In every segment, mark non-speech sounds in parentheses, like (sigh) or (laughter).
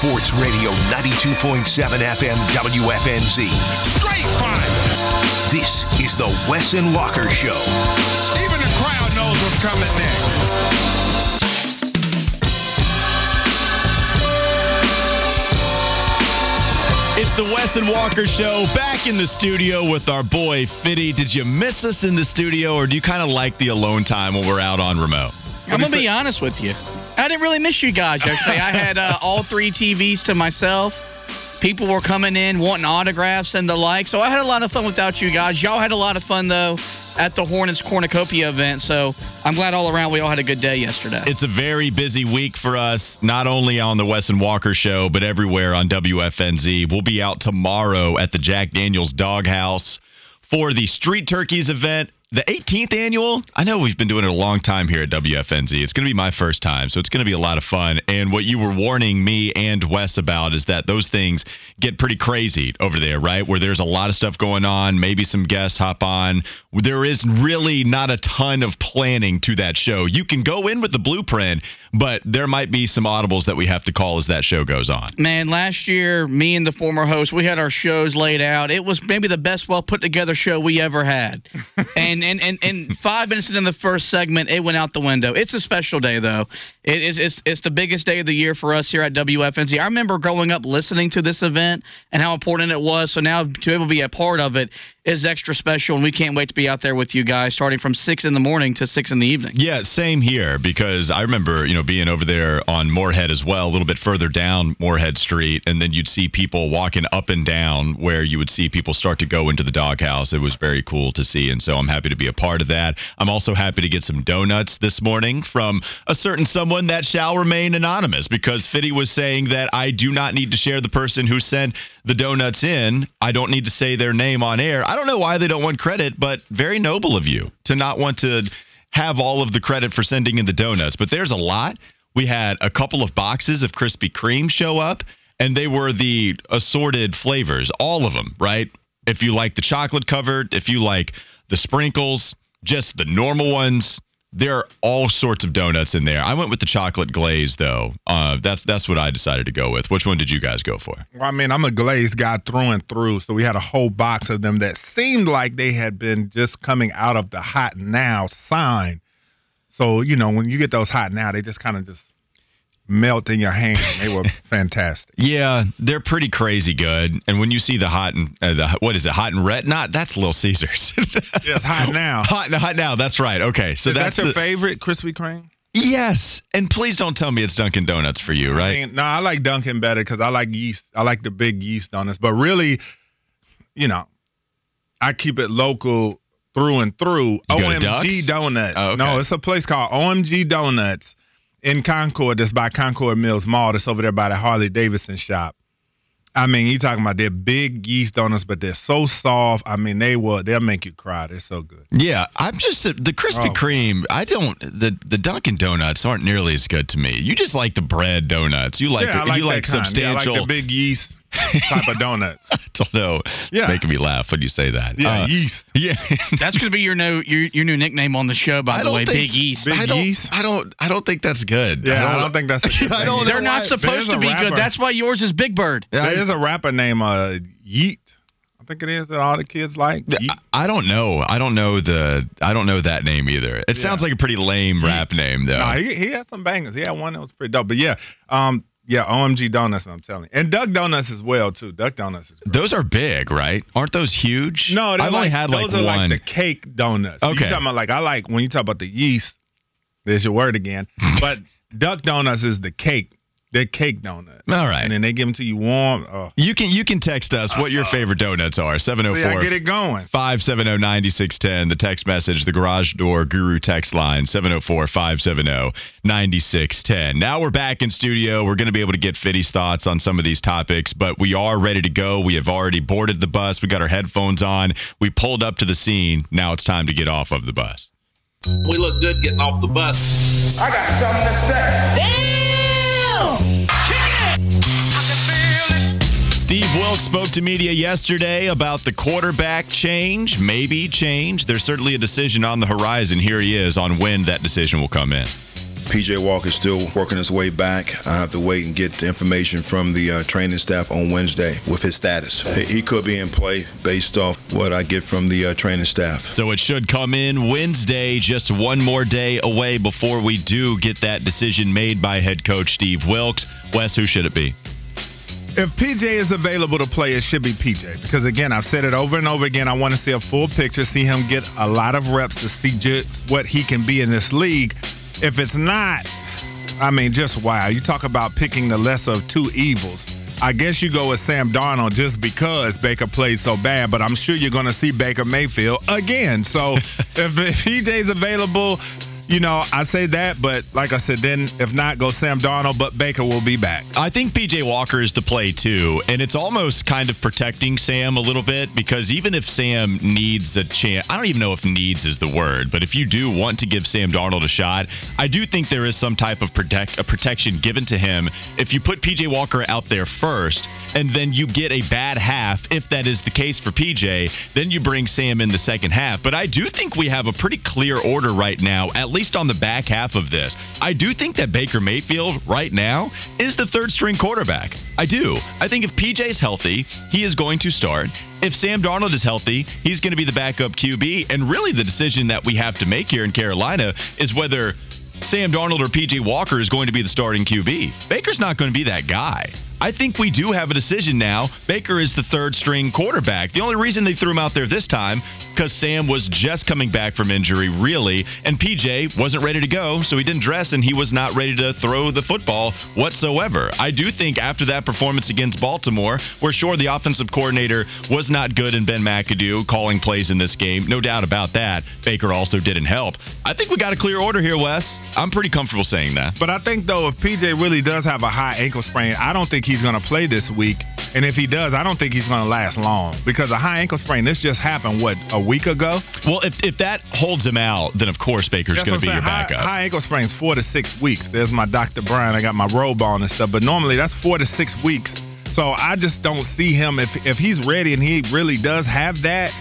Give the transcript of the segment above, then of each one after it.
Sports Radio 92.7 FM WFNZ. Straight fire. This is the Wes and Walker Show. Even the crowd knows what's coming next. It's the Wes and Walker Show back in the studio with our boy Fitty. Did you miss us in the studio, or do you kind of like the alone time when we're out on remote? I'm gonna be honest with you. I didn't really miss you guys yesterday. I had uh, (laughs) all three TVs to myself. People were coming in wanting autographs and the like, so I had a lot of fun without you guys. Y'all had a lot of fun though at the Hornets Cornucopia event, so I'm glad all around we all had a good day yesterday. It's a very busy week for us, not only on the Wes and Walker Show, but everywhere on WFNZ. We'll be out tomorrow at the Jack Daniels Doghouse for the Street Turkeys event. The 18th annual, I know we've been doing it a long time here at WFNZ. It's going to be my first time, so it's going to be a lot of fun. And what you were warning me and Wes about is that those things get pretty crazy over there, right? Where there's a lot of stuff going on, maybe some guests hop on. There is really not a ton of planning to that show. You can go in with the blueprint, but there might be some audibles that we have to call as that show goes on. Man, last year, me and the former host, we had our shows laid out. It was maybe the best well put together show we ever had. (laughs) and, and, and, and (laughs) five minutes into the first segment, it went out the window. It's a special day, though. It is it's, it's the biggest day of the year for us here at WFNZ. I remember growing up listening to this event and how important it was. So now to be able to be a part of it is extra special, and we can't wait to be out there with you guys starting from six in the morning to six in the evening. Yeah, same here because I remember, you know, being over there on Morehead as well, a little bit further down Morehead Street, and then you'd see people walking up and down where you would see people start to go into the doghouse. It was very cool to see, and so I'm happy to be a part of that. I'm also happy to get some donuts this morning from a certain someone that shall remain anonymous because Fitty was saying that I do not need to share the person who sent the donuts in. I don't need to say their name on air. I don't know why they don't want credit, but very noble of you to not want to have all of the credit for sending in the donuts. But there's a lot. We had a couple of boxes of Krispy Kreme show up, and they were the assorted flavors, all of them, right? If you like the chocolate covered, if you like the sprinkles, just the normal ones, there are all sorts of donuts in there. I went with the chocolate glaze though. Uh, that's that's what I decided to go with. Which one did you guys go for? Well, I mean, I'm a glazed guy through and through, so we had a whole box of them that seemed like they had been just coming out of the hot now sign. So you know, when you get those hot now, they just kind of just melt in your hand. They were (laughs) fantastic. Yeah, they're pretty crazy good. And when you see the hot and uh, the what is it, hot and red? Not that's Little Caesars. (laughs) Yes, hot now. hot, hot now. That's right. Okay, so Is that's that your the- favorite Krispy Kreme? Yes, and please don't tell me it's Dunkin' Donuts for you, I right? mean, no, I like Dunkin' better because I like yeast. I like the big yeast donuts. But really, you know, I keep it local through and through. to OMG Donuts. Oh, okay. No, it's a place called OMG Donuts in Concord. That's by Concord Mills Mall. That's over there by the Harley Davidson shop. I mean, you talking about they're big yeast donuts, but they're so soft. I mean, they will they'll make you cry. They're so good. Yeah, I'm just the Krispy Oh. Kreme. I don't the the Dunkin' Donuts aren't nearly as good to me. You just like the bread donuts. You like yeah, I like you like kind. substantial. Yeah, I like the big yeast type of donuts. (laughs) I don't know. Yeah. It's making me laugh when you say that. Yeah, Uh, yeast. (laughs) yeah. That's going to be your new your, your new nickname on the show, by I the way, think- Big East. Big I don't, yeast? I don't. I don't think that's good. Yeah, I don't think that's a (laughs) good I don't They're not why- supposed to be rapper. good. That's why yours is Big Bird. Yeah, There is a rapper named uh, Yeet. I think it is that all the kids like. Yeet. I, I don't know. I don't know the. I don't know that name either. It sounds like a pretty lame rap name though. No, he, he had some bangers. He had one that was pretty dope. But yeah, um, yeah, OMG Donuts. I'm telling you, and Duck Donuts as well too. Duck Donuts is great. those are big, right? Aren't those huge? No, I've like, only had like those are one. like the cake donuts. Okay. You talking about like I like when you talk about the yeast. There's your word again. (laughs) But Duck Donuts is the cake. They're cake donuts. All right. And then they give them to you warm. Oh, you can you can text us what your favorite donuts are. 704 See, get it oh going. 570 9610. the text message, the garage door guru text line, 704 570 9610. Now we're back in studio. We're going to be able to get Fitty's thoughts on some of these topics, but we are ready to go. We have already boarded the bus. We got our headphones on. We pulled up to the scene. Now it's time to get off of the bus. We look good getting off the bus. I got something to say. Steve Wilks spoke to media yesterday about the quarterback change, maybe change. There's certainly a decision on the horizon. Here he is on when that decision will come in. PJ Walker is still working his way back. I have to wait and get the information from the uh, training staff on Wednesday with his status. He, could be in play based off what I get from the uh, training staff. So it should come in Wednesday, just one more day away before we do get that decision made by head coach Steve Wilks. Wes, who should it be? If PJ is available to play, it should be PJ. Because again, I've said it over and over again. I want to see a full picture, see him get a lot of reps to see just what he can be in this league. If it's not, I mean, just wow. You talk about picking the lesser of two evils. I guess you go with Sam Darnold just because Baker played so bad, but I'm sure you're going to see Baker Mayfield again. So (laughs) if, if PJ's available, you know, I say that, but like I said, then if not, go Sam Darnold, but Baker will be back. I think PJ Walker is the play too, and it's almost kind of protecting Sam a little bit because even if Sam needs a chance, I don't even know if needs is the word, but if you do want to give Sam Darnold a shot, I do think there is some type of protect a protection given to him if you put PJ Walker out there first, and then you get a bad half. If that is the case for PJ, then you bring Sam in the second half. But I do think we have a pretty clear order right now, at least least on the back half of this. I do think that Baker Mayfield right now is the third string quarterback. I do. I think if PJ's healthy, he is going to start. If Sam Darnold is healthy, he's going to be the backup QB. And really, the decision that we have to make here in Carolina is whether Sam Darnold or PJ Walker is going to be the starting QB. Baker's not going to be that guy. I think we do have a decision now. Baker is the third string quarterback. The only reason they threw him out there this time because Sam was just coming back from injury, really, and PJ wasn't ready to go, so he didn't dress and he was not ready to throw the football whatsoever. I do think after that performance against Baltimore, we're sure the offensive coordinator was not good in Ben McAdoo calling plays in this game. No doubt about that. Baker also didn't help. I think we got a clear order here, Wes. I'm pretty comfortable saying that. But I think though, if PJ really does have a high ankle sprain, I don't think he's going to play this week. And if he does, I don't think he's going to last long because a high ankle sprain, this just happened, what, a week ago? Well, if, if that holds him out, then of course Baker's going to be your backup. High, high ankle sprains, four to six weeks. There's my Dr. Brian. I got my robe on and stuff. But normally that's four to six weeks. So I just don't see him. If, if he's ready and he really does have that,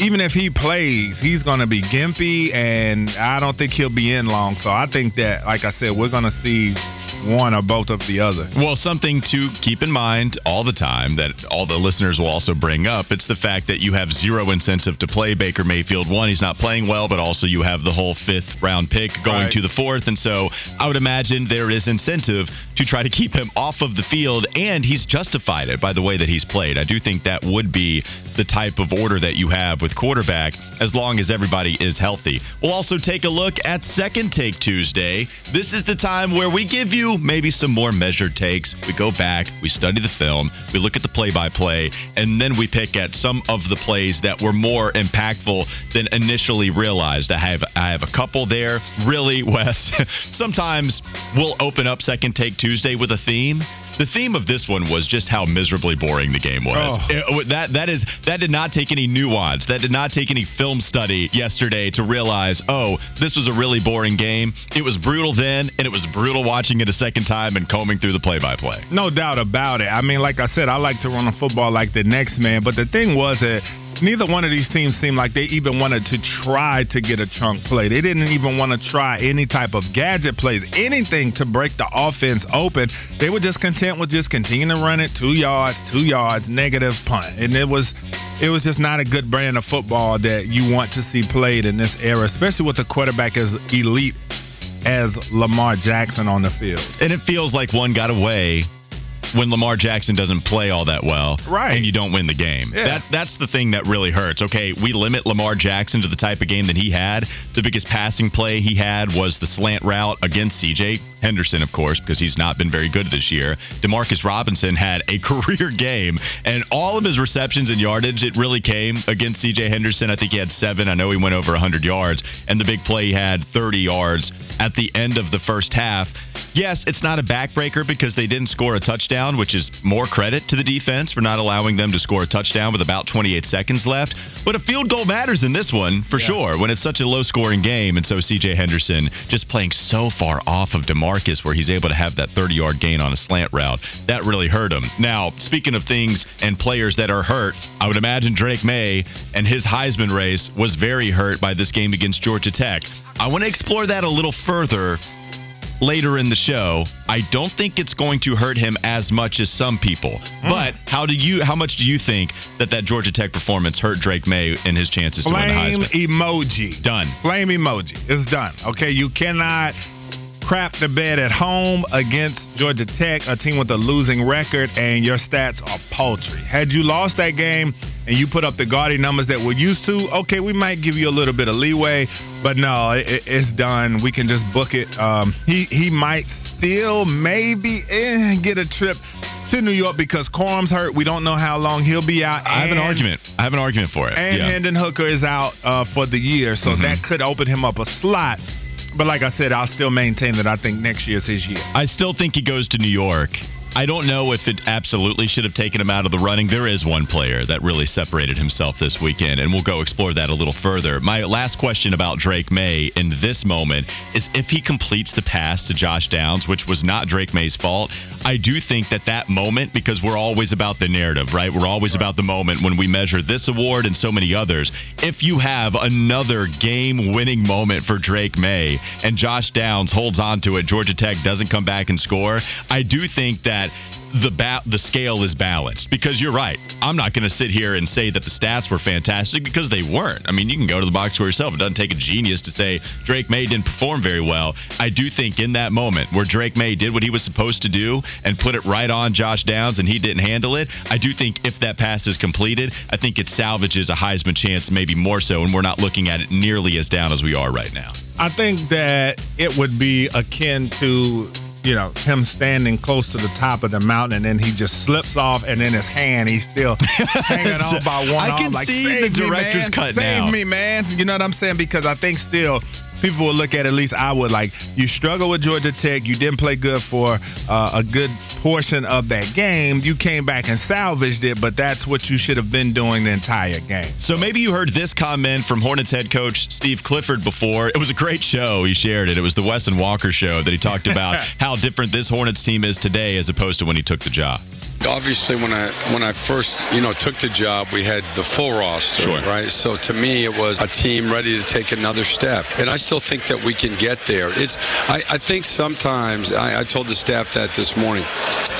even if he plays, he's going to be gimpy, and I don't think he'll be in long. So I think that, like I said, we're going to see one or both of the other. Well, something to keep in mind all the time that all the listeners will also bring up it's the fact that you have zero incentive to play Baker Mayfield. One, he's not playing well, but also you have the whole fifth round pick going right. to the fourth. And so I would imagine there is incentive to try to keep him off of the field, and he's justified it by the way that he's played. I do think that would be the type of order that you have with quarterback as long as everybody is healthy. We'll also take a look at Second Take Tuesday. This is the time where we give you maybe some more measured takes. We go back, we study the film, we look at the play by play, and then we pick at some of the plays that were more impactful than initially realized. I have I have a couple there. Really, (laughs) Wes, sometimes we'll open up Second Take Tuesday with a theme the theme of this one was just how miserably boring the game was. Oh. It, that that is that did not take any nuance. That did not take any film study yesterday to realize, oh, this was a really boring game. It was brutal then, and it was brutal watching it a second time and combing through the play-by-play. No doubt about it. I mean, like I said, I like to run a football like the next man, but the thing was that neither one of these teams seemed like they even wanted to try to get a chunk play. They didn't even want to try any type of gadget plays, anything to break the offense open. They were just content with just continuing to run it two yards, two yards, negative punt, and it was it was just not a good brand of football that you want to see played in this era, especially with a quarterback as elite as Lamar Jackson on the field. And it feels like one got away when Lamar Jackson doesn't play all that well, right? And you don't win the game. Yeah. That that's the thing that really hurts. Okay, we limit Lamar Jackson to the type of game that he had. The biggest passing play he had was the slant route against C.J. Henderson, of course, because he's not been very good this year. Demarcus Robinson had a (laughs) career game, and all of his receptions and yardage it really came against C.J. Henderson. I think he had seven. I know he went over 100 yards, and the big play he had 30 yards at the end of the first half. Yes, it's not a backbreaker because they didn't score a touchdown, which is more credit to the defense for not allowing them to score a touchdown with about 28 seconds left. But a field goal matters in this one for yeah. sure when it's such a low scoring game. And so CJ Henderson just playing so far off of DeMarcus where he's able to have that 30 yard gain on a slant route. That really hurt him. Now, speaking of things and players that are hurt, I would imagine Drake Maye and his Heisman race was very hurt by this game against Georgia Tech. I want to explore that a little further later in the show, I don't think it's going to hurt him as much as some people. Hmm. But how do you? How much do you think that that Georgia Tech performance hurt Drake Maye in his chances to win the Flame Heisman? emoji. Done. Flame emoji. It's done. Okay, you cannot crap the bed at home against Georgia Tech, a team with a losing record, and your stats are paltry. Had you lost that game and you put up the gaudy numbers that we're used to, okay, we might give you a little bit of leeway, but no, it, it's done. We can just book it. Um, he he might still maybe eh, get a trip to New York because Corum's hurt. We don't know how long he'll be out. I have an argument. I have an argument for it. and yeah. Hendon Hooker is out uh, for the year, so Mhm. that could open him up a slot. But like I said, I'll still maintain that I think next year's his year. I still think he goes to New York. I don't know if it absolutely should have taken him out of the running. There is one player that really separated himself this weekend, and we'll go explore that a little further. My last question about Drake Maye in this moment is if he completes the pass to Josh Downs, which was not Drake Maye's fault, I do think that that moment, because we're always about the narrative, right? We're always about the moment when we measure this award and so many others. If you have another game winning moment for Drake Maye and Josh Downs holds on to it, Georgia Tech doesn't come back and score, I do think that the ba- the scale is balanced because you're right. I'm not going to sit here and say that the stats were fantastic because they weren't. I mean, you can go to the box score yourself. It doesn't take a genius to say Drake Maye didn't perform very well. I do think in that moment where Drake Maye did what he was supposed to do and put it right on Josh Downs and he didn't handle it, I do think if that pass is completed, I think it salvages a Heisman chance maybe more so and we're not looking at it nearly as down as we are right now. I think that it would be akin to you know him standing close to the top of the mountain and then he just slips off and in his hand he's still (laughs) hanging on by one I arm. can like, see "Save the director's man. cut Save now." me, man. You know what I'm saying? Because I think still people will look at at least I would like you struggle with Georgia Tech. You didn't play good for uh, a good portion of that game. You came back and salvaged it, but that's what you should have been doing the entire game. So maybe you heard this comment from Hornets head coach Steve Clifford before. It was a great show. He shared it. It was the Wes and Walker show that he talked about (laughs) how different this Hornets team is today as opposed to when he took the job. Obviously, when I when I first you know took the job, we had the full roster, Sure. right? So to me, it was a team ready to take another step, and I still think that we can get there. It's I, I think sometimes I, I told the staff that this morning.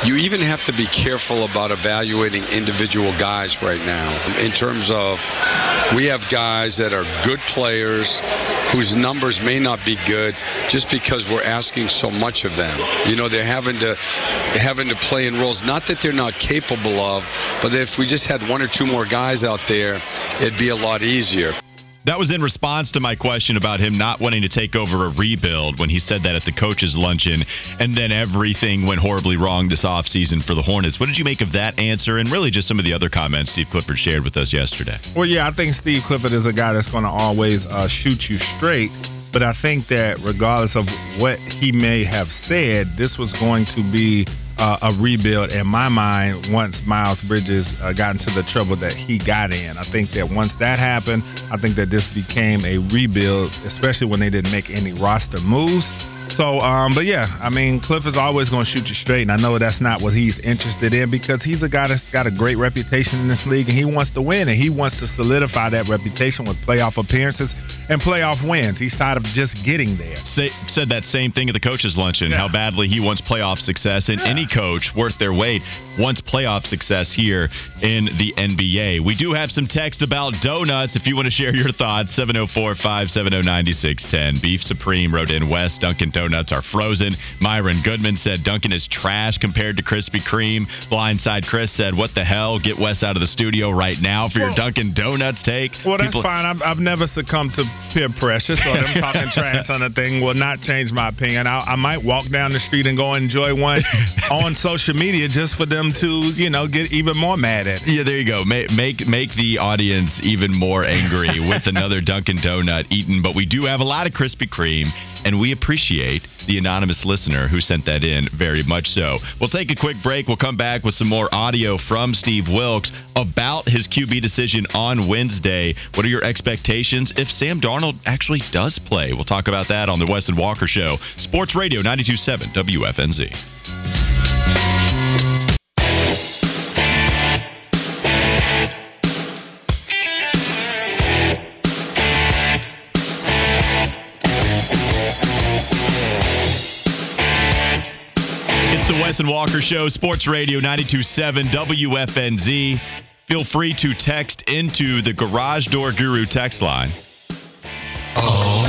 You even have to be careful about evaluating individual guys right now in terms of (laughs) we have guys that are good players whose numbers may not be good just because we're asking so much of them. You know, they're having to having to play in roles not that they're not capable of, but if we just had one or two more guys out there, it'd be a lot easier. That was in response to my question about him not wanting to take over a rebuild when he said that at the coaches' luncheon, and then everything went horribly wrong this offseason for the Hornets. What did you make of that answer and really just some of the other comments Steve Clifford shared with us yesterday? Well, yeah, I think Steve Clifford is a guy that's going to always uh, shoot you straight. But I think that regardless of what he may have said, this was going to be uh, a rebuild in my mind once Miles Bridges uh, got into the trouble that he got in. I think that once that happened, I think that this became a rebuild, especially when they didn't make any roster moves. So, um, but yeah, I mean, Cliff is always going to shoot you straight, and I know that's not what he's interested in because he's a guy that's got a great reputation in this league, and he wants to win, and he wants to solidify that reputation with playoff appearances and playoff wins. He's tired of just getting there. Say, said that same thing at the coaches' luncheon, Yeah. how badly he wants playoff success, and any coach worth their weight once playoff success here in the NBA. We do have some text about donuts if you want to share your thoughts. 704 570 9610. Beef Supreme wrote in West. Dunkin' Donuts are frozen. Myron Goodman said Dunkin' is trash compared to Krispy Kreme. Blindside Chris said, What the hell? Get Wes out of the studio right now for your Dunkin' Donuts take. Well, that's People- fine. I've, I've never succumbed to peer pressure, so them (laughs) talking trash on a thing will not change my opinion. I, I might walk down the street and go enjoy one (laughs) on social media just for them to, you know, get even more mad at. Yeah, there you go. Make make make the audience even more angry (laughs) with another Dunkin' Donut eaten. But we do have a lot of Krispy Kreme, and we appreciate the anonymous listener who sent that in very much so. We'll take a quick break. We'll come back with some more audio from Steve Wilks about his QB decision on Wednesday. What are your expectations if Sam Darnold actually does play? We'll talk about that on the Wes and Walker Show. Sports Radio 927 WFNZ. Wes and Walker Show, Sports Radio 927 WFNZ. Feel free to text into the Garage Door Guru text line. Oh.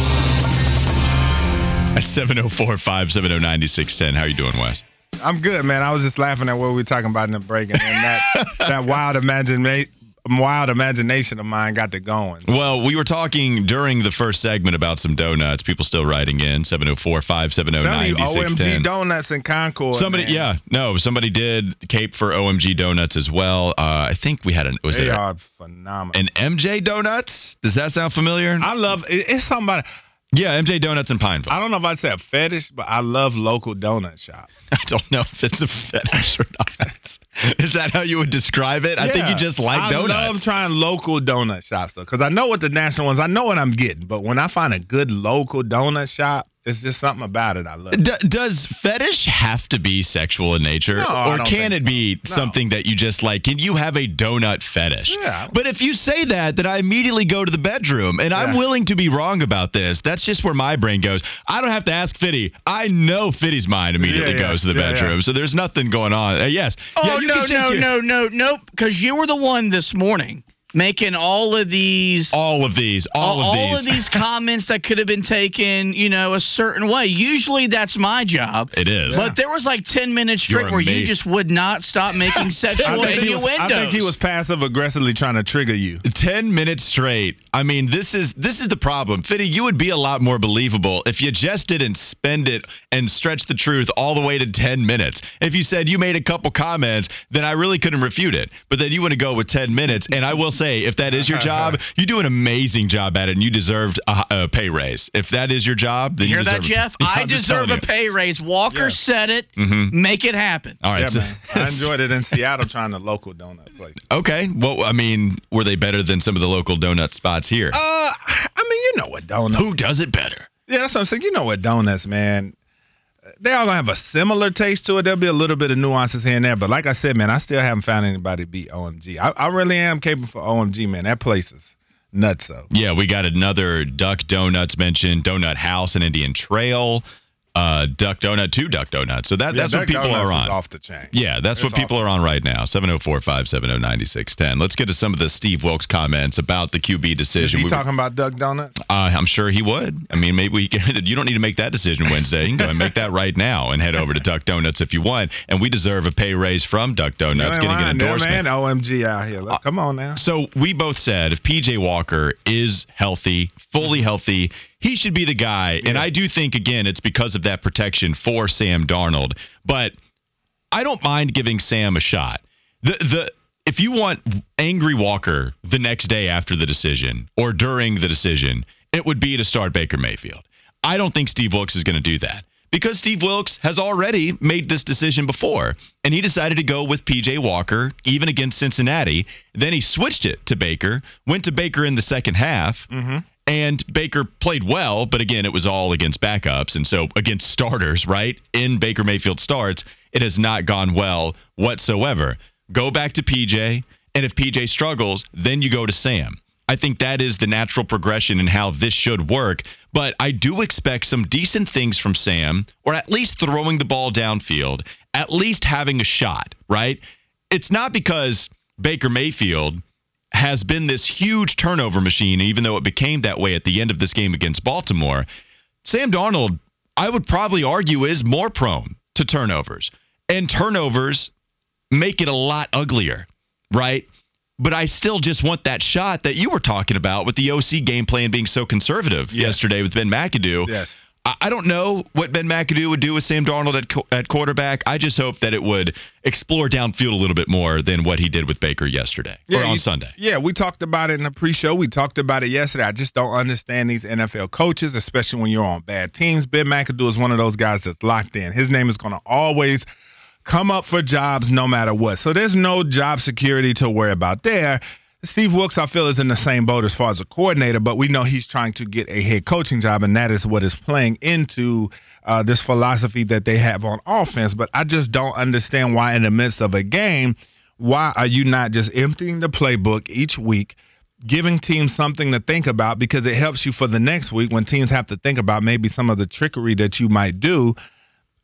At 704 570 9610. How are you doing, Wes? I'm good, man. I was just laughing at what we were talking about in the break, and then that (laughs) that wild imagination, wild imagination of mine got to going. Well, we were talking during the first segment about some donuts. People still writing in 704 570 Telling you, OMG 9610. donuts in Concord. Somebody, man. yeah, no, somebody did Cape for OMG Donuts as well. Uh, I think we had an was they it a- are phenomenal. an MJ Donuts? Does that sound familiar? I love it, it's something about. Yeah, MJ Donuts in Pineville. I don't know if I'd say a fetish, but I love local donut shops. (laughs) I don't know if it's a fetish or not. (laughs) Is that how you would describe it? I think you just like I donuts. I love trying local donut shops though, because I know what the national ones. I know what I'm getting, but when I find a good local donut shop, it's just something about it I love. D- does fetish have to be sexual in nature, No, or can it be so. No. something that you just like? Can you have a donut fetish? Yeah. But if you say that, then I immediately go to the bedroom, and I'm willing to be wrong about this. That's just where my brain goes. I don't have to ask Fitty. I know Fitty's mind immediately Yeah, yeah. goes to the Yeah, bedroom, yeah. so there's nothing going on. Uh, yes. Oh yeah, no no your- no no nope because you were the one this morning making all of these All of these, all, all of these. (laughs) comments that could have been taken you know a certain way. Usually that's my job. It is. But there was like ten minutes straight You're where you just would not stop making (laughs) I sexual think, he innuendos. was, I think he was passive aggressively trying to trigger you. 10 minutes straight. I mean, this is this is the problem. Fitty, you would be a lot more believable if you just didn't spend it and stretch the truth all the way to 10 minutes. If you said you made a couple comments, then I really couldn't refute it. But then you want to go with 10 minutes. And I will say, if that is your job, you do an amazing job at it and you deserved a, a pay raise. If that is your job, then Hear you that, deserve Jeff? Yeah, (laughs) I I'm just deserve a pay raise. Walker Yeah. said it. Mhm. Make it happen. All right. Yeah, so- man. (laughs) I enjoyed it in Seattle trying the local donut place. Okay. Well, I mean, were they better than some of the local donut spots here? Uh, I mean, you know what donuts. Who does it better? Yeah, that's what I'm saying. You know what donuts, man. They all gonna have a similar taste to it. There'll be a little bit of nuances here and there, but like I said, man, I still haven't found anybody beat OMG. I, I really am capable for OMG, man. That place is nuts. So Yeah, we got another Duck Donuts mentioned, Donut House and Indian Trail, uh, Duck Donut, two Duck Donuts. So that, Yeah, that's what people Donuts are is on. off the chain. Yeah, that's what people are on right now. 704 570 9610. Let's get to some of the Steve Wilks comments about the QB Is decision. he We- talking about Duck Donut? uh, I'm sure he would. I mean, maybe we can, (laughs) you don't need to make that decision Wednesday. You can go and make that right now and head over to Duck Donuts if you want. And we deserve a pay raise from Duck Donuts, getting an lying there, endorsement. man. OMG out here. Let's, come on now. So we both said if PJ Walker is healthy, fully healthy, he should be the guy. And I do think again it's because of that protection for Sam Darnold. But I don't mind giving Sam a shot. The the if you want angry Walker the next day after the decision or during the decision, it would be to start Baker Mayfield. I don't think Steve Wilks is going to do that because Steve Wilks has already made this decision before, and he decided to go with PJ Walker even against Cincinnati. Then he switched it to Baker, went to Baker in the second half, mm-hmm. And Baker played well, but again, it was all against backups, and so against starters, right? In Baker Mayfield starts, it has not gone well whatsoever. Go back to PJ, and if PJ struggles, then you go to Sam. I think that is the natural progression in how this should work. But I do expect some decent things from Sam, or at least throwing the ball downfield, at least having a shot, right? It's not because Baker Mayfield has been this huge turnover machine, even though it became that way at the end of this game against Baltimore. Sam Darnold, I would probably argue, is more prone to turnovers. And turnovers make it a lot uglier, right? But I still just want that shot that you were talking about with the OC game plan being so conservative Yes. yesterday with Ben McAdoo. Yes. I I don't know what Ben McAdoo would do with Sam Darnold at, co- at quarterback. I just hope that it would explore downfield a little bit more than what he did with Baker yesterday or on you- Sunday. Yeah, we talked about it in the pre-show. We talked about it yesterday. I just don't understand these NFL coaches, especially when you're on bad teams. Ben McAdoo is one of those guys that's locked in. His name is going to always come up for jobs no matter what. So there's no job security to worry about there. Steve Wilks, I feel, is in the same boat as far as a coordinator, but we know he's trying to get a head coaching job, and that is what is playing into uh, this philosophy that they have on offense. But I just don't understand why, in the midst of a game, why are you not just emptying the playbook each week, giving teams something to think about because it helps you for the next week when teams have to think about maybe some of the trickery that you might do.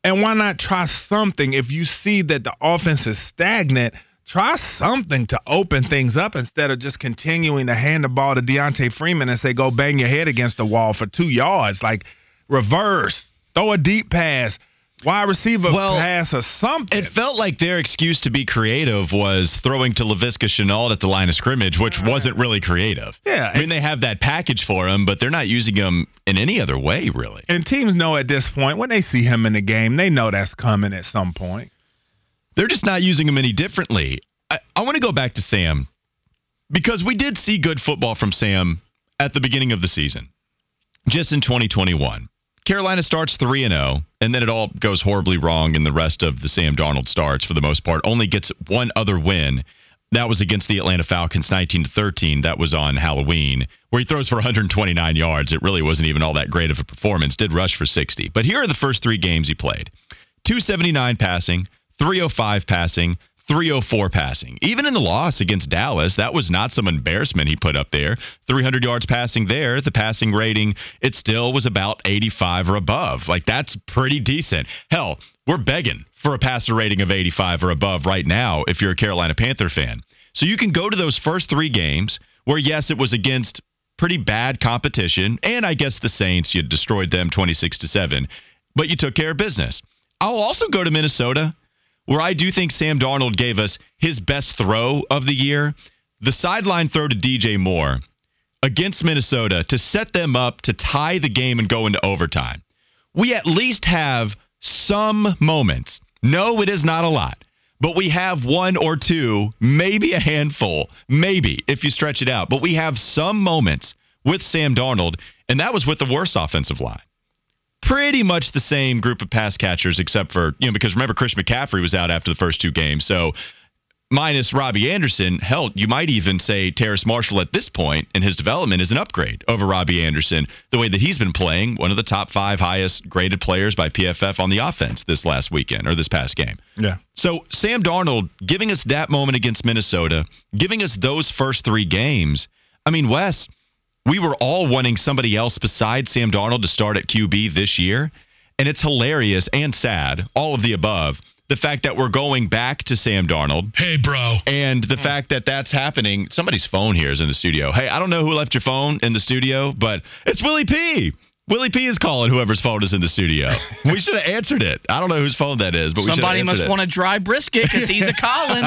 And why not try something if you see that the offense is stagnant? Try something to open things up instead of just continuing to hand the ball to D'Onta Foreman and say, go bang your head against the wall for two yards. Like, reverse, throw a deep pass, wide receiver Well, pass or something. It felt like their excuse to be creative was throwing to Laviska Shenault at the line of scrimmage, which wasn't really creative. Yeah, I mean, they have that package for him, but they're not using him in any other way, really. and teams know at this point, when they see him in the game, they know that's coming at some point. They're just not using him any differently. I, I want to go back to Sam because we did see good football from Sam at the beginning of the season, just in 2021. Carolina starts 3 and 0, and then it all goes horribly wrong in the rest of the Sam Darnold starts for the most part. Only gets one other win. That was against the Atlanta Falcons 19 to 13. That was on Halloween, where he throws for 129 yards. It really wasn't even all that great of a performance. Did rush for 60. But here are the first 3 games he played. 279 passing, 305 passing, 304 passing. Even in the loss against Dallas, that was not some embarrassment he put up there. 300 yards passing there. The passing rating, it still was about 85 or above. Like, that's pretty decent. Hell, we're begging for a passer rating of 85 or above right now if you're a Carolina Panther fan. So you can go to those first three games where, yes, it was against pretty bad competition, and I guess the Saints, you destroyed them 26 to 7, but you took care of business. I'll also go to Minnesota where I do think Sam Darnold gave us his best throw of the year. The sideline throw to DJ Moore against Minnesota to set them up to tie the game and go into overtime. We at least have some moments. No, it is not a lot, but we have one or two, maybe a handful, maybe if you stretch it out. But we have some moments with Sam Darnold, and that was with the worst offensive line pretty much the same group of pass catchers, except for, you know, because remember, Chris McCaffrey was out after the first two games. So minus Robbie Anderson, hell, you might even say Terrace Marshall at this point in his development is an upgrade over Robbie Anderson. The way that he's been playing, one of the top five highest graded players by PFF on the offense this last weekend or this past game. Yeah. So Sam Darnold giving us that moment against Minnesota, giving us those first three games. I mean, Wes, we were all wanting somebody else besides Sam Darnold to start at QB this year. And it's hilarious and sad, all of the above. The fact that we're going back to Sam Darnold. Hey, bro. And the fact that that's happening. Somebody's phone here is in the studio. Hey, I don't know who left your phone in the studio, but it's Willie P. Willie P is calling whoever's phone is in the studio. (laughs) we should have answered it. I don't know whose phone that is, but we Somebody should have must answered it. want a dry brisket because he's a calling.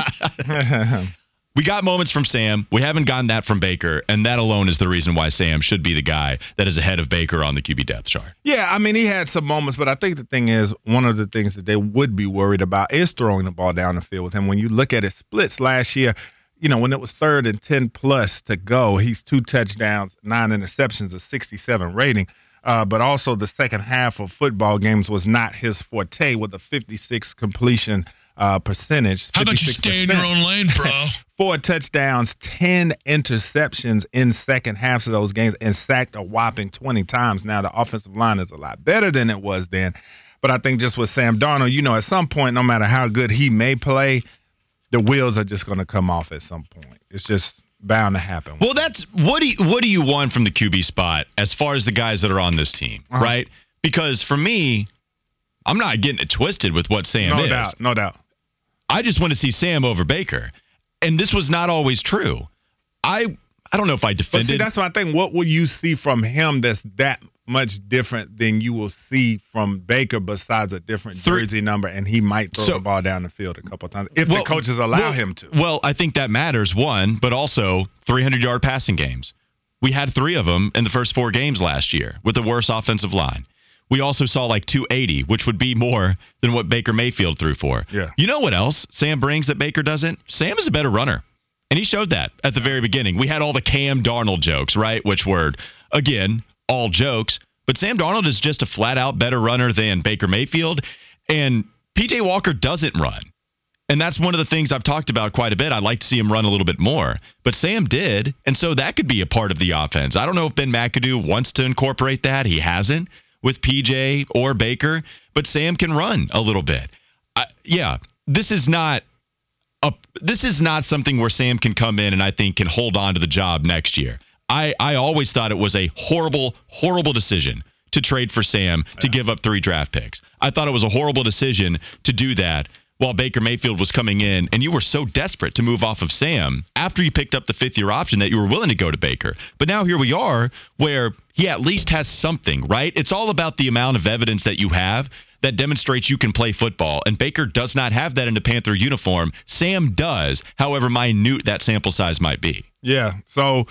(laughs) We got moments from Sam. We haven't gotten that from Baker, and that alone is the reason why Sam should be the guy that is ahead of Baker on the QB depth chart. Yeah, I mean, he had some moments, but I think the thing is, one of the things that they would be worried about is throwing the ball down the field with him. When you look at his splits last year, you know, when it was third and 10 plus to go, he's two touchdowns, nine interceptions, a 67 rating. Uh, but also the second half of football games was not his forte with a 56 completion uh, percentage. How about you stay in your own lane, bro? (laughs) Four touchdowns, 10 interceptions in second halves of those games, and sacked a whopping 20 times. Now, the offensive line is a lot better than it was then. But I think just with Sam Darnold, you know, at some point, no matter how good he may play, the wheels are just going to come off at some point. It's just bound to happen. Well, that's what do you, what do you want from the QB spot as far as the guys that are on this team, Uh-huh. right? Because for me, I'm not getting it twisted with what Sam no is. doubt, no doubt. I just want to see Sam over Baker, and this was not always true. I I don't know if I defended. But see, that's my thing. What will you see from him that's that much different than you will see from Baker besides a different Three- jersey number, and he might throw So- the ball down the field a couple times if Well, the coaches allow well- him to. Well, I think that matters, one, but also 300 yard passing games. We had three of them in the first four games last year with the worse offensive line. We also saw like 280, which would be more than what Baker Mayfield threw for. Yeah. You know what else Sam brings that Baker doesn't? Sam is a better runner. And he showed that at the very beginning. We had all the Cam Darnold jokes, right? Which were, again, all jokes. But Sam Darnold is just a flat out better runner than Baker Mayfield. And PJ Walker doesn't run. And that's one of the things I've talked about quite a bit. I'd like to see him run a little bit more. But Sam did. And so that could be a part of the offense. I don't know if Ben McAdoo wants to incorporate that. He hasn't with PJ or Baker. But Sam can run a little bit. I, yeah, this is not a, this is not something where Sam can come in and I think can hold on to the job next year. I, I always thought it was a horrible, horrible decision to trade for Sam to give up three draft picks. I thought it was a horrible decision to do that while Baker Mayfield was coming in, and you were so desperate to move off of Sam after you picked up the fifth year option that you were willing to go to Baker. But now here we are, where he at least has something, right? It's all about the amount of evidence that you have that demonstrates you can play football. And Baker does not have that in a Panther uniform. Sam does, however minute that sample size might be. Yeah. So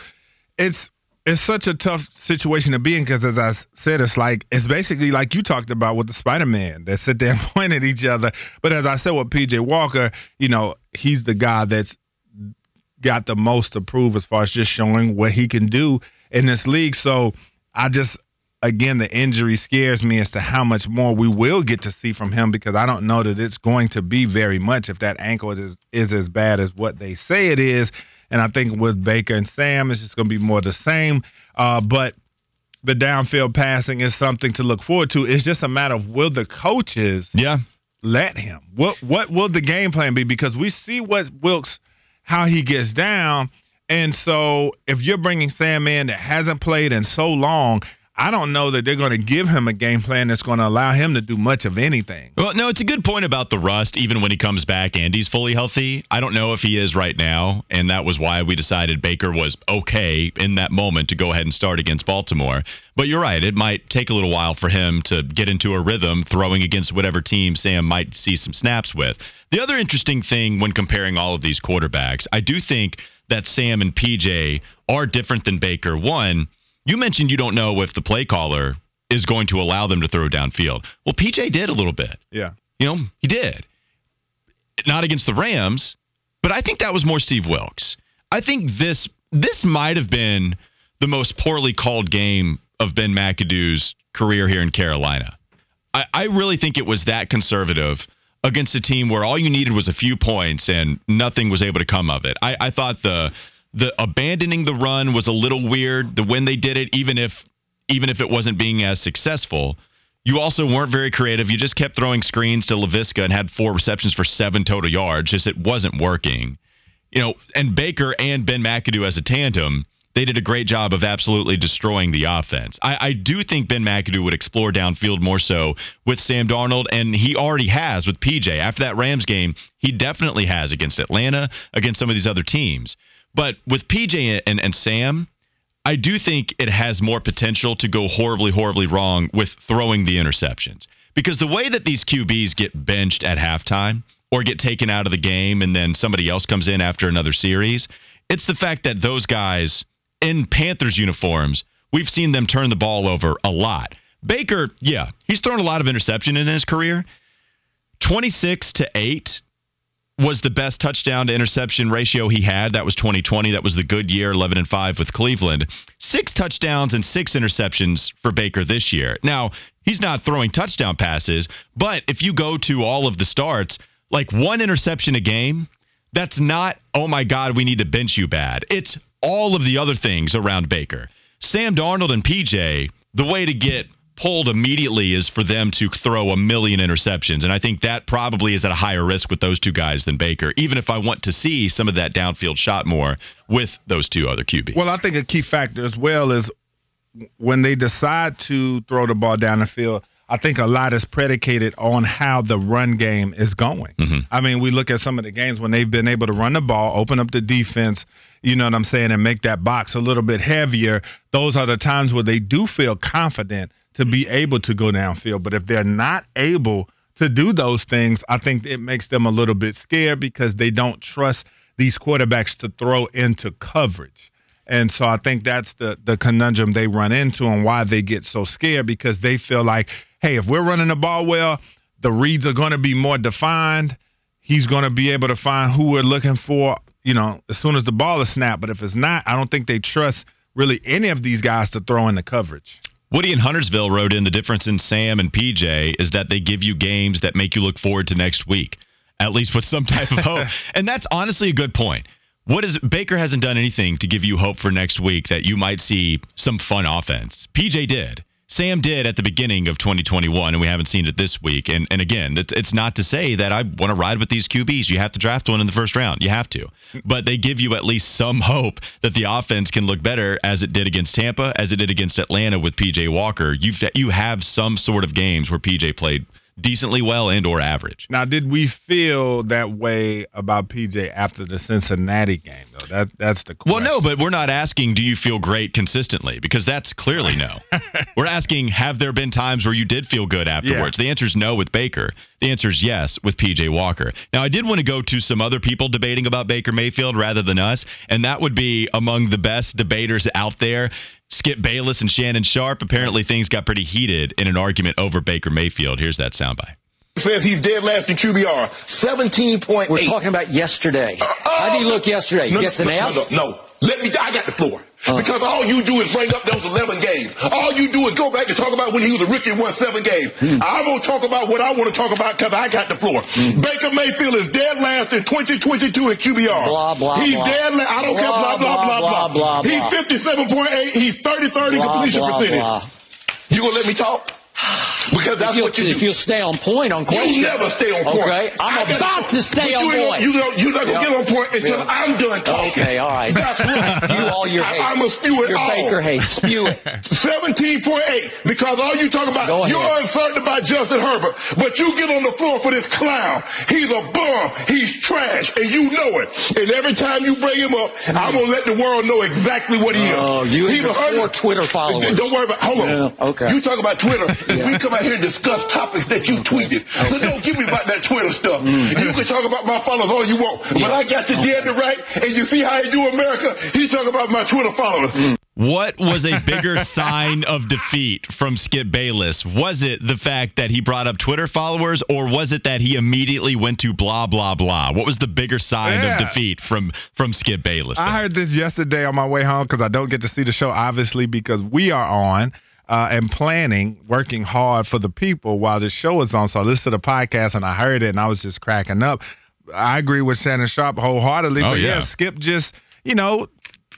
it's it's such a tough situation to be in because, as I said, it's like it's basically like you talked about with the Spider Man that sit there (laughs) and point at each other. But as I said with PJ Walker, you know, he's the guy that's got the most to prove as far as just showing what he can do in this league. So I just again, the injury scares me as to how much more we will get to see from him because I don't know that it's going to be very much if that ankle is is as bad as what they say it is. And I think with Baker and Sam, it's just going to be more the same. Uh, but the downfield passing is something to look forward to. It's just a matter of will the coaches yeah let him? What what will the game plan be? Because we see what Wilks how he gets down. And so if you're bringing Sam in that hasn't played in so long, I don't know that they're going to give him a game plan that's going to allow him to do much of anything. Well, no, it's a good point about the rust, even when he comes back and he's fully healthy. I don't know if he is right now, and that was why we decided Baker was okay in that moment to go ahead and start against Baltimore. But you're right, it might take a little while for him to get into a rhythm throwing against whatever team Sam might see some snaps with. The other interesting thing when comparing all of these quarterbacks, I do think that Sam and PJ are different than Baker. One, you mentioned you don't know if the play caller is going to allow them to throw downfield. Well, PJ did a little bit. Yeah. You know, he did. Not against the Rams, but I think that was more Steve Wilks. I think this this might have been the most poorly called game of Ben McAdoo's career here in Carolina. I, I really think it was that conservative against a team where all you needed was a few points and nothing was able to come of it. I, I thought the the abandoning the run was a little weird. The when they did it, even if even if it wasn't being as successful, you also weren't very creative. You just kept throwing screens to Laviska and had four receptions for seven total yards. Just it wasn't working. You know, and Baker and Ben McAdoo as a tandem, they did a great job of absolutely destroying the offense. I, I do think Ben McAdoo would explore downfield more so with Sam Darnold, and he already has with PJ. After that Rams game, he definitely has against Atlanta, against some of these other teams. But with PJ and, and Sam, I do think it has more potential to go horribly, horribly wrong with throwing the interceptions. Because the way that these QBs get benched at halftime or get taken out of the game and then somebody else comes in after another series, it's the fact that those guys in Panthers uniforms, we've seen them turn the ball over a lot. Baker, yeah, he's thrown a lot of interception in his career. 26 to 8 was the best touchdown to interception ratio he had. That was 2020. That was the good year, 11 and 5 with Cleveland. Six touchdowns and six interceptions for Baker this year. Now, he's not throwing touchdown passes, but if you go to all of the starts, like one interception a game, that's not, oh my God, we need to bench you bad. It's all of the other things around Baker. Sam Darnold and PJ, the way to get pulled immediately is for them to throw a million interceptions. And I think that probably is at a higher risk with those two guys than Baker, even if I want to see some of that downfield shot more with those two other QBs. Well, I think a key factor as well is when they decide to throw the ball down the field. I think a lot is predicated on how the run game is going. Mm-hmm. I mean, we look at some of the games when they've been able to run the ball, open up the defense, you know what I'm saying, and make that box a little bit heavier. Those are the times where they do feel confident to be able to go downfield. But if they're not able to do those things, I think it makes them a little bit scared because they don't trust these quarterbacks to throw into coverage. And so I think that's the the conundrum they run into and why they get so scared because they feel like, hey, if we're running the ball well, the reads are going to be more defined. He's going to be able to find who we're looking for, you know, as soon as the ball is snapped. But if it's not, I don't think they trust really any of these guys to throw in the coverage. Woody in Huntersville wrote in the difference in Sam and PJ is that they give you games that make you look forward to next week, at least with some type of hope. (laughs) and that's honestly a good point. What is Baker hasn't done anything to give you hope for next week that you might see some fun offense. PJ did. Sam did at the beginning of 2021, and we haven't seen it this week. And and again, it's, not to say that I want to ride with these QBs. You have to draft one in the first round. You have to, but they give you at least some hope that the offense can look better as it did against Tampa, as it did against Atlanta with PJ Walker. You you have some sort of games where PJ played decently well and or average. Now, did we feel that way about PJ after the Cincinnati game though? That that's the question. Well, no, but we're not asking do you feel great consistently because that's clearly no. (laughs) we're asking have there been times where you did feel good afterwards? Yeah. The answer is no with Baker. The answer is yes with PJ Walker. Now, I did want to go to some other people debating about Baker Mayfield rather than us, and that would be among the best debaters out there. Skip Bayless and Shannon Sharpe. Apparently, things got pretty heated in an argument over Baker Mayfield. Here's that soundbite. Says he's dead last in QBR. 17.8. We're talking about yesterday. Uh, uh, How did he look yesterday? No, Gets an no, F? No, no, no. Let me, I got the floor. Uh, because all you do is bring up those 11 games. All you do is go back and talk about when he was a rookie and won seven games. I'm going to talk about what I want to talk about because I got the floor. Hmm. Baker Mayfield is dead last in 2022 in QBR. Blah, blah, He's blah. dead last. I don't blah, care. Blah, blah, blah, blah, blah. blah. He's 57.8. He's 30-30 completion percentage. You going to let me talk? Because that's what you If you stay on point on questions. You never stay on point. Okay, I'm I about to stay on point. You know, you're not going to Yeah. get on point until Yeah. I'm done talking. Okay, all right. That's right. (laughs) You all your hate. I'm a spew it Your all. Baker hate. Spew it. (laughs) 17.8 because all you talk about, you're uncertain about Justin Herbert, but you get on the floor for this clown. He's a bum. He's trash, and you know it. And every time you bring him up, I'm going to let the world know exactly what he is. Oh, you and He's your a Herbert- four Twitter followers. Don't worry about Hold on. Yeah, okay. You talk about Twitter. (laughs) We come out here and discuss topics that you tweeted. So don't give me about that Twitter stuff. Mm. You can talk about my followers all you want. But I got the dead to right, and you see how he do America? He talk about my Twitter followers. Mm. What was a bigger (laughs) sign of defeat from Skip Bayless? Was it the fact that he brought up Twitter followers, or was it that he immediately went to blah blah blah? What was the bigger sign Yeah. of defeat from from Skip Bayless? I heard this yesterday on my way home because I don't get to see the show, obviously, because we are on uh, and planning, working hard for the people while the show is on. So I listened to the podcast and I heard it and I was just cracking up. I agree with Shannon Sharpe wholeheartedly. Oh, but yeah. yeah. Skip just, you know,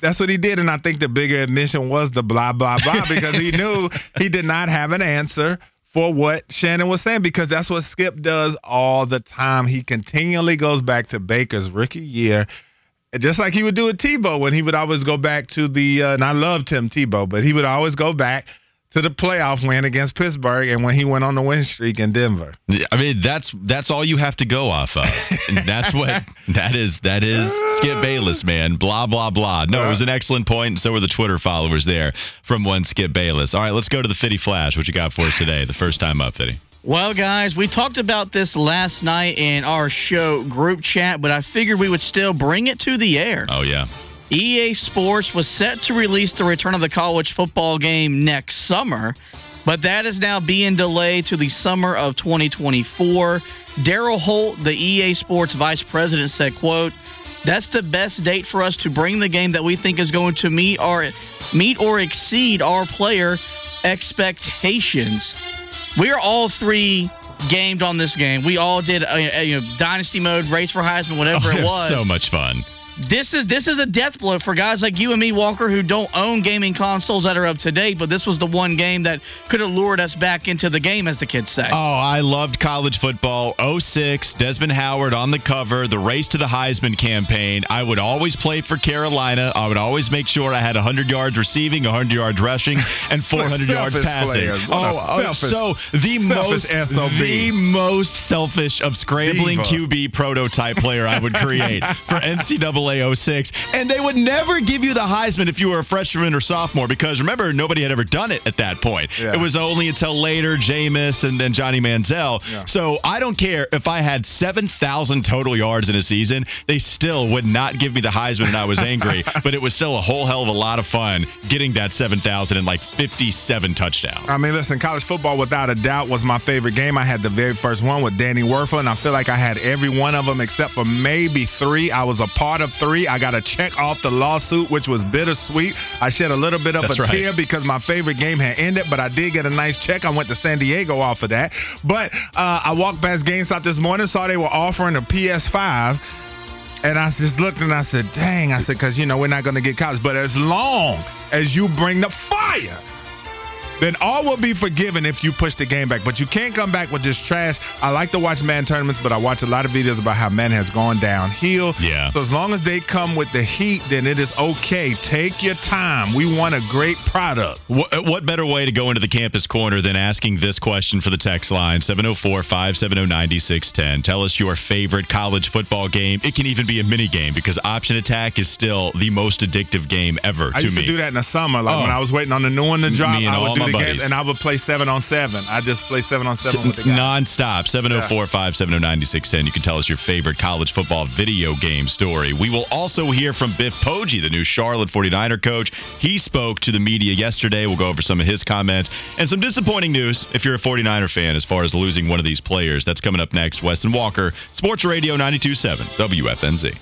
that's what he did. And I think the bigger admission was the blah, blah, blah, (laughs) because he knew he did not have an answer for what Shannon was saying because that's what Skip does all the time. He continually goes back to Baker's rookie year just like he would do with Tebow when he would always go back to the uh, and I loved Tim Tebow, but he would always go back to the playoff win against Pittsburgh and when he went on the win streak in Denver. I mean, that's that's all you have to go off of. That's what (laughs) that is. That is Skip Bayless, man. Blah blah blah. No, it was an excellent point, and so were the Twitter followers there from one Skip Bayless. All right, let's go to the Fitty Flash. What you got for us today? The first time up, Fitty. Well, guys, we talked about this last night in our show group chat, but I figured we would still bring it to the air. Oh yeah. EA Sports was set to release the return of the college football game next summer, but that is now being delayed to the summer of 2024. Daryl Holt, the EA Sports vice president, said, quote, that's the best date for us to bring the game that we think is going to meet our meet or exceed our player expectations. We are all three gamed on this game. We all did a, a, you know, dynasty mode, race for Heisman, whatever Oh, it was so much fun. This is this is a death blow for guys like you and me, Walker, who don't own gaming consoles that are up to date. But this was the one game that could have lured us back into the game, as the kids say. Oh, I loved college football. 06, Desmond Howard on the cover, the race to the Heisman campaign. I would always play for Carolina. I would always make sure I had 100 yards receiving, 100 yards rushing, and 400 yards passing. players. What oh, oh, so the most selfish SOB. the most selfish of scrambling Diva. QB prototype player I would create (laughs) for NCAA 06. And they would never give you the Heisman if you were a freshman or sophomore because remember, nobody had ever done it at that point. Yeah. It was only until later Jameis and then Johnny Manziel. Yeah. So I don't care if I had 7,000 total yards in a season, they still would not give me the Heisman and I was angry, (laughs) but it was still a whole hell of a lot of fun getting that 7,000 and like 57 touchdowns. I mean, listen, college football without a doubt was my favorite game. I had the very first one with Danny Wuerffel, and I feel like I had every one of them except for maybe three. I was a part of three. I got a check off the lawsuit, which was bittersweet. I shed a little bit of That's a right. tear because my favorite game had ended, but I did get a nice check. I went to San Diego off of that. But uh, I walked past GameStop this morning, saw they were offering a PS5. And I just looked and I said, dang, I said, because, you know, we're not going to get college. But as long as you bring the fire, then all will be forgiven if you push the game back. But you can't come back with just trash. I like to watch Madden tournaments, but I watch a lot of videos about how Madden has gone downhill. Yeah. So as long as they come with the heat, then it is okay. Take your time. We want a great product. What, uh, what better way to go into the campus corner than asking this question for the text line 704 570 9610? Tell us your favorite college football game. It can even be a mini game because Option Attack is still the most addictive game ever I to used me. to do that in the summer, like Oh. when I was waiting on the new one to drop. Me and I would all do my buddies. games, and I would play seven on seven. I just play seven on seven with the guys. Non-stop, 704 570 9610. You can tell us your favorite college football video game story. We will also hear from Biff Poggi, the new Charlotte 49er coach. He spoke to the media yesterday. We'll go over some of his comments and some disappointing news if you're a 49er fan as far as losing one of these players. That's coming up next. Wes and Walker, Sports Radio 927 WFNZ.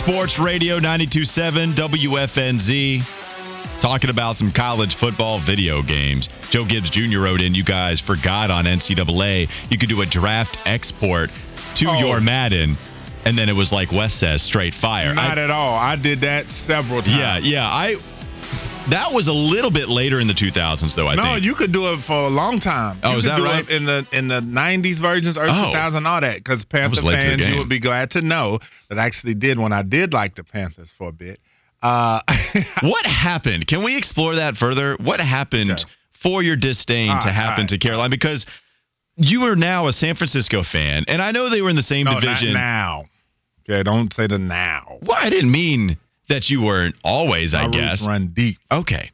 Sports Radio 927 WFNZ. Talking about some college football video games. Joe Gibbs Jr. wrote in, you guys forgot on NCAA, you could do a draft export to Oh. your Madden, and then it was like Wes says, straight fire. Not I- at all. I did that several times. yeah, yeah. I that was a little bit later in the 2000s, though. I no, think. you could do it for a long time. Oh, you is that right? In the in the '90s versions, early Oh. 2000, all that. Because Panther was late to the fans, you would be glad to know that I actually did when I did like the Panthers for a bit. Uh, (laughs) what happened? Can we explore that further? What happened Okay. for your disdain All to happen all to right. Carolina? Because you are now a San Francisco fan, and I know they were in the same no, division. not now. Okay, don't say the now. Well, I didn't mean that you weren't always. I My guess. run deep. Okay.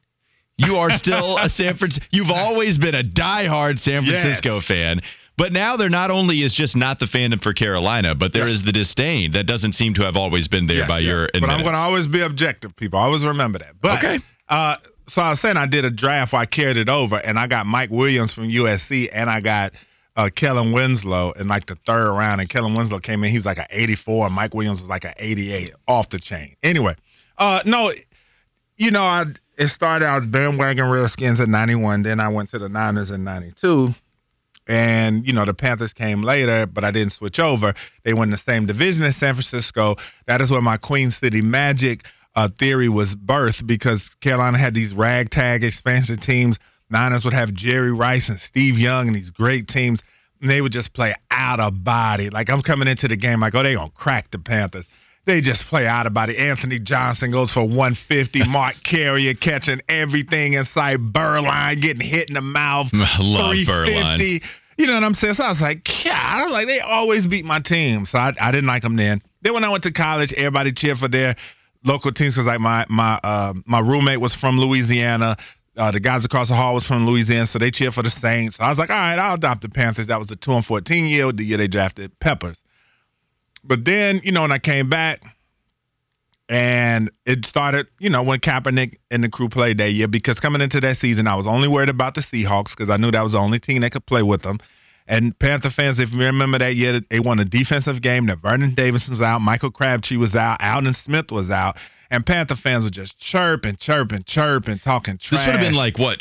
You are still a (laughs) San Francisco. You've always been a diehard San Yes. Francisco fan. But now there not only is just not the fandom for Carolina, but there is Yes. the disdain that doesn't seem to have always been there Yes, by yes. your But I'm going to always be objective, people. I always remember that. But, Okay. Uh, so I was saying I did a draft where I carried it over, and I got Mike Williams from USC, and I got uh, Kellen Winslow in like the third round, and Kellen Winslow came in. He was like an 84, and Mike Williams was like an 88, off the chain. Anyway, uh, no, you know, I it started. out was bandwagon Redskins at 91. Then I went to the Niners in 92 and you know the Panthers came later, but I didn't switch over. They were in the same division as San Francisco. That is where my Queen City Magic uh, theory was birthed because Carolina had these ragtag expansion teams. Niners would have Jerry Rice and Steve Young and these great teams, and they would just play out of body. Like I'm coming into the game like, oh, they gonna crack the Panthers. They just play out of body. Anthony Johnson goes for 150. (laughs) Mark Carrier catching everything in sight. Beuerlein getting hit in the mouth. I (laughs) love 350. You know what I'm saying? So I was like, yeah, I was like, they always beat my team. So I, I didn't like them then. Then when I went to college, everybody cheered for their local teams because like my my uh, my roommate was from Louisiana. Uh, the guys across the hall was from Louisiana, so they cheered for the Saints. I was like, all right, I'll adopt the Panthers. That was the two and fourteen year, the year they drafted Peppers. But then, you know, when I came back, and it started, you know, when Kaepernick and the crew played that year, because coming into that season, I was only worried about the Seahawks because I knew that was the only team that could play with them. And Panther fans, if you remember that year, they won a defensive game. That Vernon Davis was out, Michael Crabtree was out, Aldon Smith was out, and Panther fans were just chirping, chirping, chirping, talking trash. This would have been like what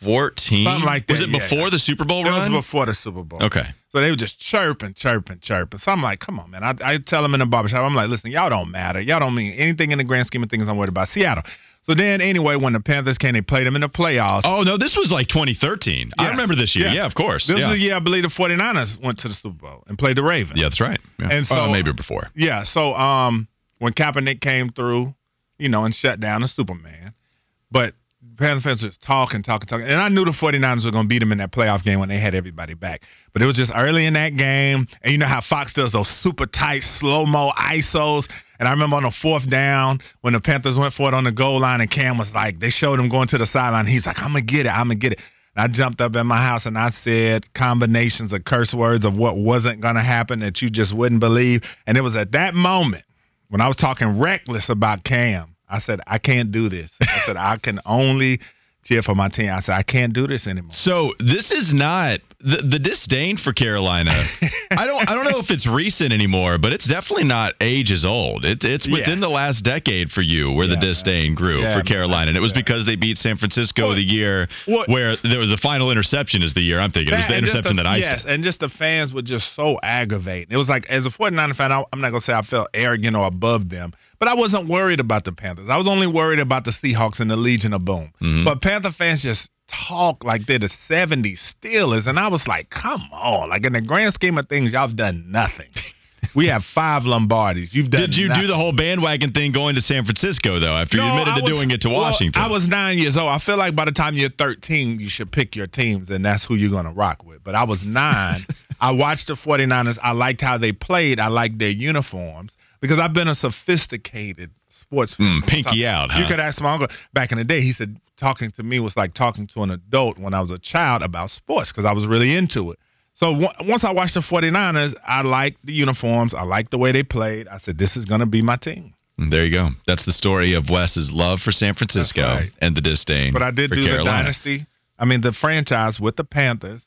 2014, Something like that, Was it yeah. before the Super Bowl it run? was before the Super Bowl. okay. So they were just chirping, chirping, chirping. So I'm like, come on, man. I, I tell them in the barbershop, I'm like, listen, y'all don't matter. Y'all don't mean anything in the grand scheme of things I'm worried about. Seattle. So then, anyway, when the Panthers came, they played them in the playoffs. Oh no, this was like 2013. I remember this year. yes. Yeah, of course. This yeah. was the year I believe the 49ers went to the Super Bowl and played the Ravens. yeah, that's right. Yeah. And so- oh, maybe before. Yeah. So um, when Kaepernick came through, you know, and shut down the Superman, but Panthers fans was talking, talking, talking, and I knew the 49ers were going to beat them in that playoff game when they had everybody back. But it was just early in that game, and you know how Fox does those super tight slow mo ISOs. And I remember on the fourth down when the Panthers went for it on the goal line, and Cam was like, they showed him going to the sideline. He's like, I'm gonna get it, I'm gonna get it. And I jumped up in my house and I said combinations of curse words of what wasn't gonna happen that you just wouldn't believe. And it was at that moment when I was talking reckless about Cam, I said, I can't do this. I said, I can only cheer for my team. I said, I can't do this anymore. So this is not the the disdain for Carolina. I don't I don't know if it's recent anymore, but it's definitely not ages old. It, it's within Yeah. the last decade for you where the Yeah, disdain grew Yeah, for man. Carolina, and it was because they beat San Francisco Well, the year well- where there was a final interception. Is the year I'm thinking it was the interception the- that I Yes, and just the fans were just so aggravating. It was like, as a 49er fan, I, I'm not going to say I felt arrogant or above them, but I wasn't worried about the Panthers. I was only worried about the Seahawks and the Legion of Boom. Mhm. But Panther fans just talk like they're the 70s Steelers. And I was like, come on. Like, in the grand scheme of things, y'all have done nothing. (laughs) We have five Lombardis. You've done Did you nothing. do the whole bandwagon thing going to San Francisco though? After you admitted I to was- doing it to well, Washington, I was nine years old. I feel like by the time you're 13, you should pick your teams, and that's who you're going to rock with. But I was nine. (laughs) I watched the 49ers. I liked how they played. I liked their uniforms because I've been a sophisticated sports fan. Mm, pinky out, You could ask my uncle back in the day. He said talking to me was like talking to an adult when I was a child about sports because I was really into it. So w- once I watched the 49ers, I liked the uniforms. I liked the way they played. I said, this is going to be my team. There you go. That's the story of Wes's love for San Francisco right. and the disdain. But I did for do the dynasty. I mean, the franchise with the Panthers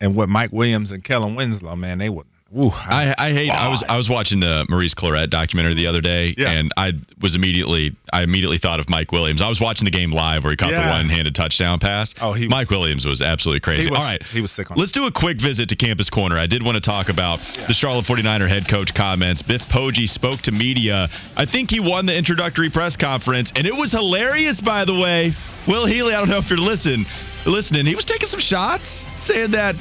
and with Mike Williams and Kellen Winslow, man, they would. Ooh, I, I hate. I was I was watching the Maurice Clarett documentary the other day, Yeah. and I was immediately I immediately thought of Mike Williams. I was watching the game live where he caught the one-handed touchdown pass. Oh, he was- Mike Williams was absolutely crazy. was, All right, he was sick on. Let's do a quick visit to Campus Corner. I did want to talk about the Charlotte 49er head coach comments. Biff Poggi spoke to media. I think he won the introductory press conference, and it was hilarious, by the way. Will Healy, I don't know if you're listening, listening. He was taking some shots, saying that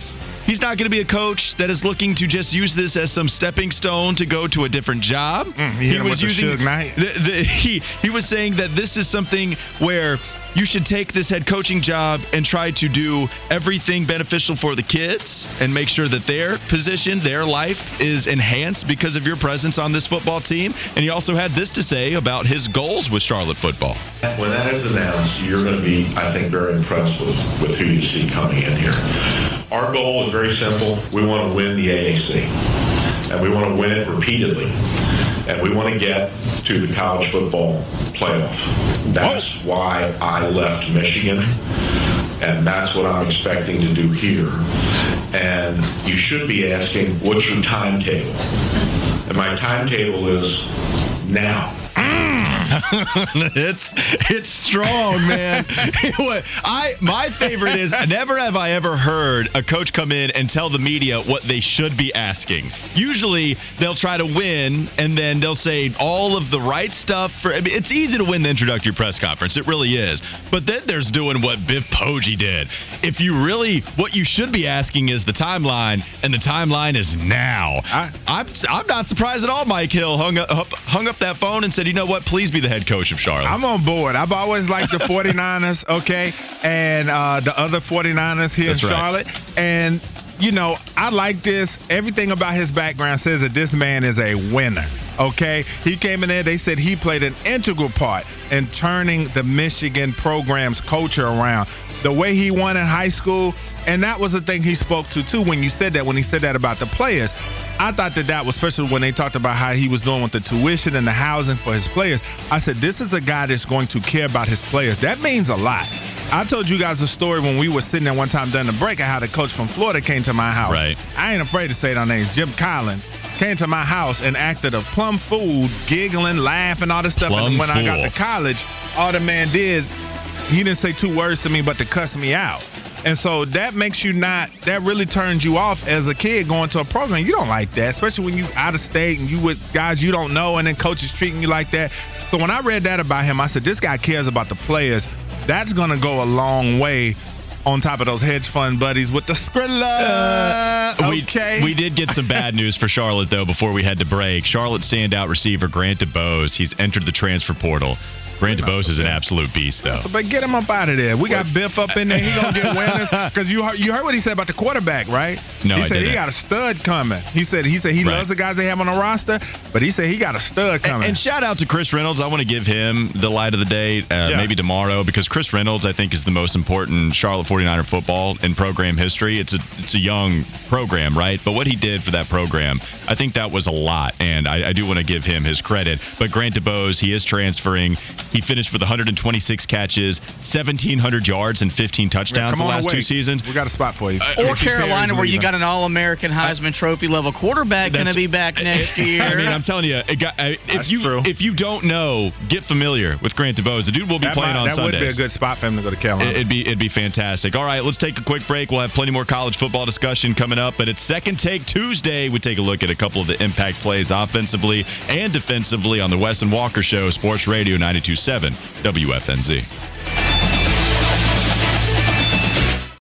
he's not going to be a coach that is looking to just use this as some stepping stone to go to a different job. Mm, he hit him with the Suge Knight. the, the, (laughs) he he was saying that this is something where you should take this head coaching job and try to do everything beneficial for the kids and make sure that their position, their life is enhanced because of your presence on this football team. And he also had this to say about his goals with Charlotte football. When that is announced, you're going to be, I think, very impressed with, with who you see coming in here. Our goal is very simple. We want to win the AAC, and we want to win it repeatedly, and we want to get to the college football playoff. That's oh. why I left Michigan, and that's what I'm expecting to do here. And you should be asking, what's your timetable? And my timetable is now. Mm. (laughs) it's it's strong, man. (laughs) I my favorite is never have I ever heard a coach come in and tell the media what they should be asking. Usually they'll try to win and then they'll say all of the right stuff for I mean, it's easy to win the introductory press conference. It really is. But then there's doing what Biff Poggi did. If you really what you should be asking is the timeline and the timeline is now. I- I'm I'm not surprised at all Mike Hill hung up hung up that phone and said, "You know what? Please be the head coach of Charlotte." I'm on board. I've always liked the (laughs) 49ers, okay, and uh, the other 49ers here That's in right. Charlotte. And, you know, I like this. Everything about his background says that this man is a winner, okay? He came in there, they said he played an integral part in turning the Michigan program's culture around. The way he won in high school, and that was the thing he spoke to, too, when you said that, when he said that about the players. I thought that that was especially when they talked about how he was doing with the tuition and the housing for his players. I said, this is a guy that's going to care about his players. That means a lot. I told you guys a story when we were sitting there one time during the break of how the coach from Florida came to my house. Right. I ain't afraid to say their names. Jim Collins came to my house and acted a plum fool, giggling, laughing, all this stuff. Plum and when I got to college, all the man did, he didn't say two words to me but to cuss me out. And so that makes you not, that really turns you off as a kid going to a program. You don't like that, especially when you out of state and you with guys you don't know and then coaches treating you like that. So when I read that about him, I said, this guy cares about the players. That's going to go a long way on top of those hedge fund buddies with the (laughs) Skrilla. Uh, we- okay. We, did get some bad news for Charlotte, though, before we had to break. Charlotte standout receiver Grant DuBose. He's entered the transfer portal. Grant DuBose is an absolute beast, though. So, but get him up out of there. We got Biff up in there. He gonna get winners (laughs) because you heard you heard what he said about the quarterback, right? No, he I said he didn't. got a stud coming. He said he said he Right. loves the guys they have on the roster, but he said he got a stud And, coming. and shout out to Chris Reynolds. I want to give him the light of the day, uh, Yeah. maybe tomorrow, because Chris Reynolds, I think, is the most important Charlotte 49er football in program history. It's a it's a young program, right? But what he did for that program, I think that was a lot, and I, I do want to give him his credit. But Grant DuBose, he is transferring. He finished with 126 catches, 1,700 yards, and 15 touchdowns Come the last away. two seasons. We got a spot for you. Uh, or Carolina, where you got an All-American Heisman Trophy level quarterback going to be back next year. I mean, I'm telling you, it got, I, if That's you true. if you don't know, get familiar with Grant DuBose. The dude will be that playing might- on that Sundays. would be a good spot for him to go to Carolina. It'd be it'd be fantastic. All right, let's take a quick break. We'll have plenty more college football discussion coming up. But it's second take Tuesday. We take a look at a couple of the impact plays offensively and defensively on the Wes and Walker Show, Sports Radio Seven WFNZ.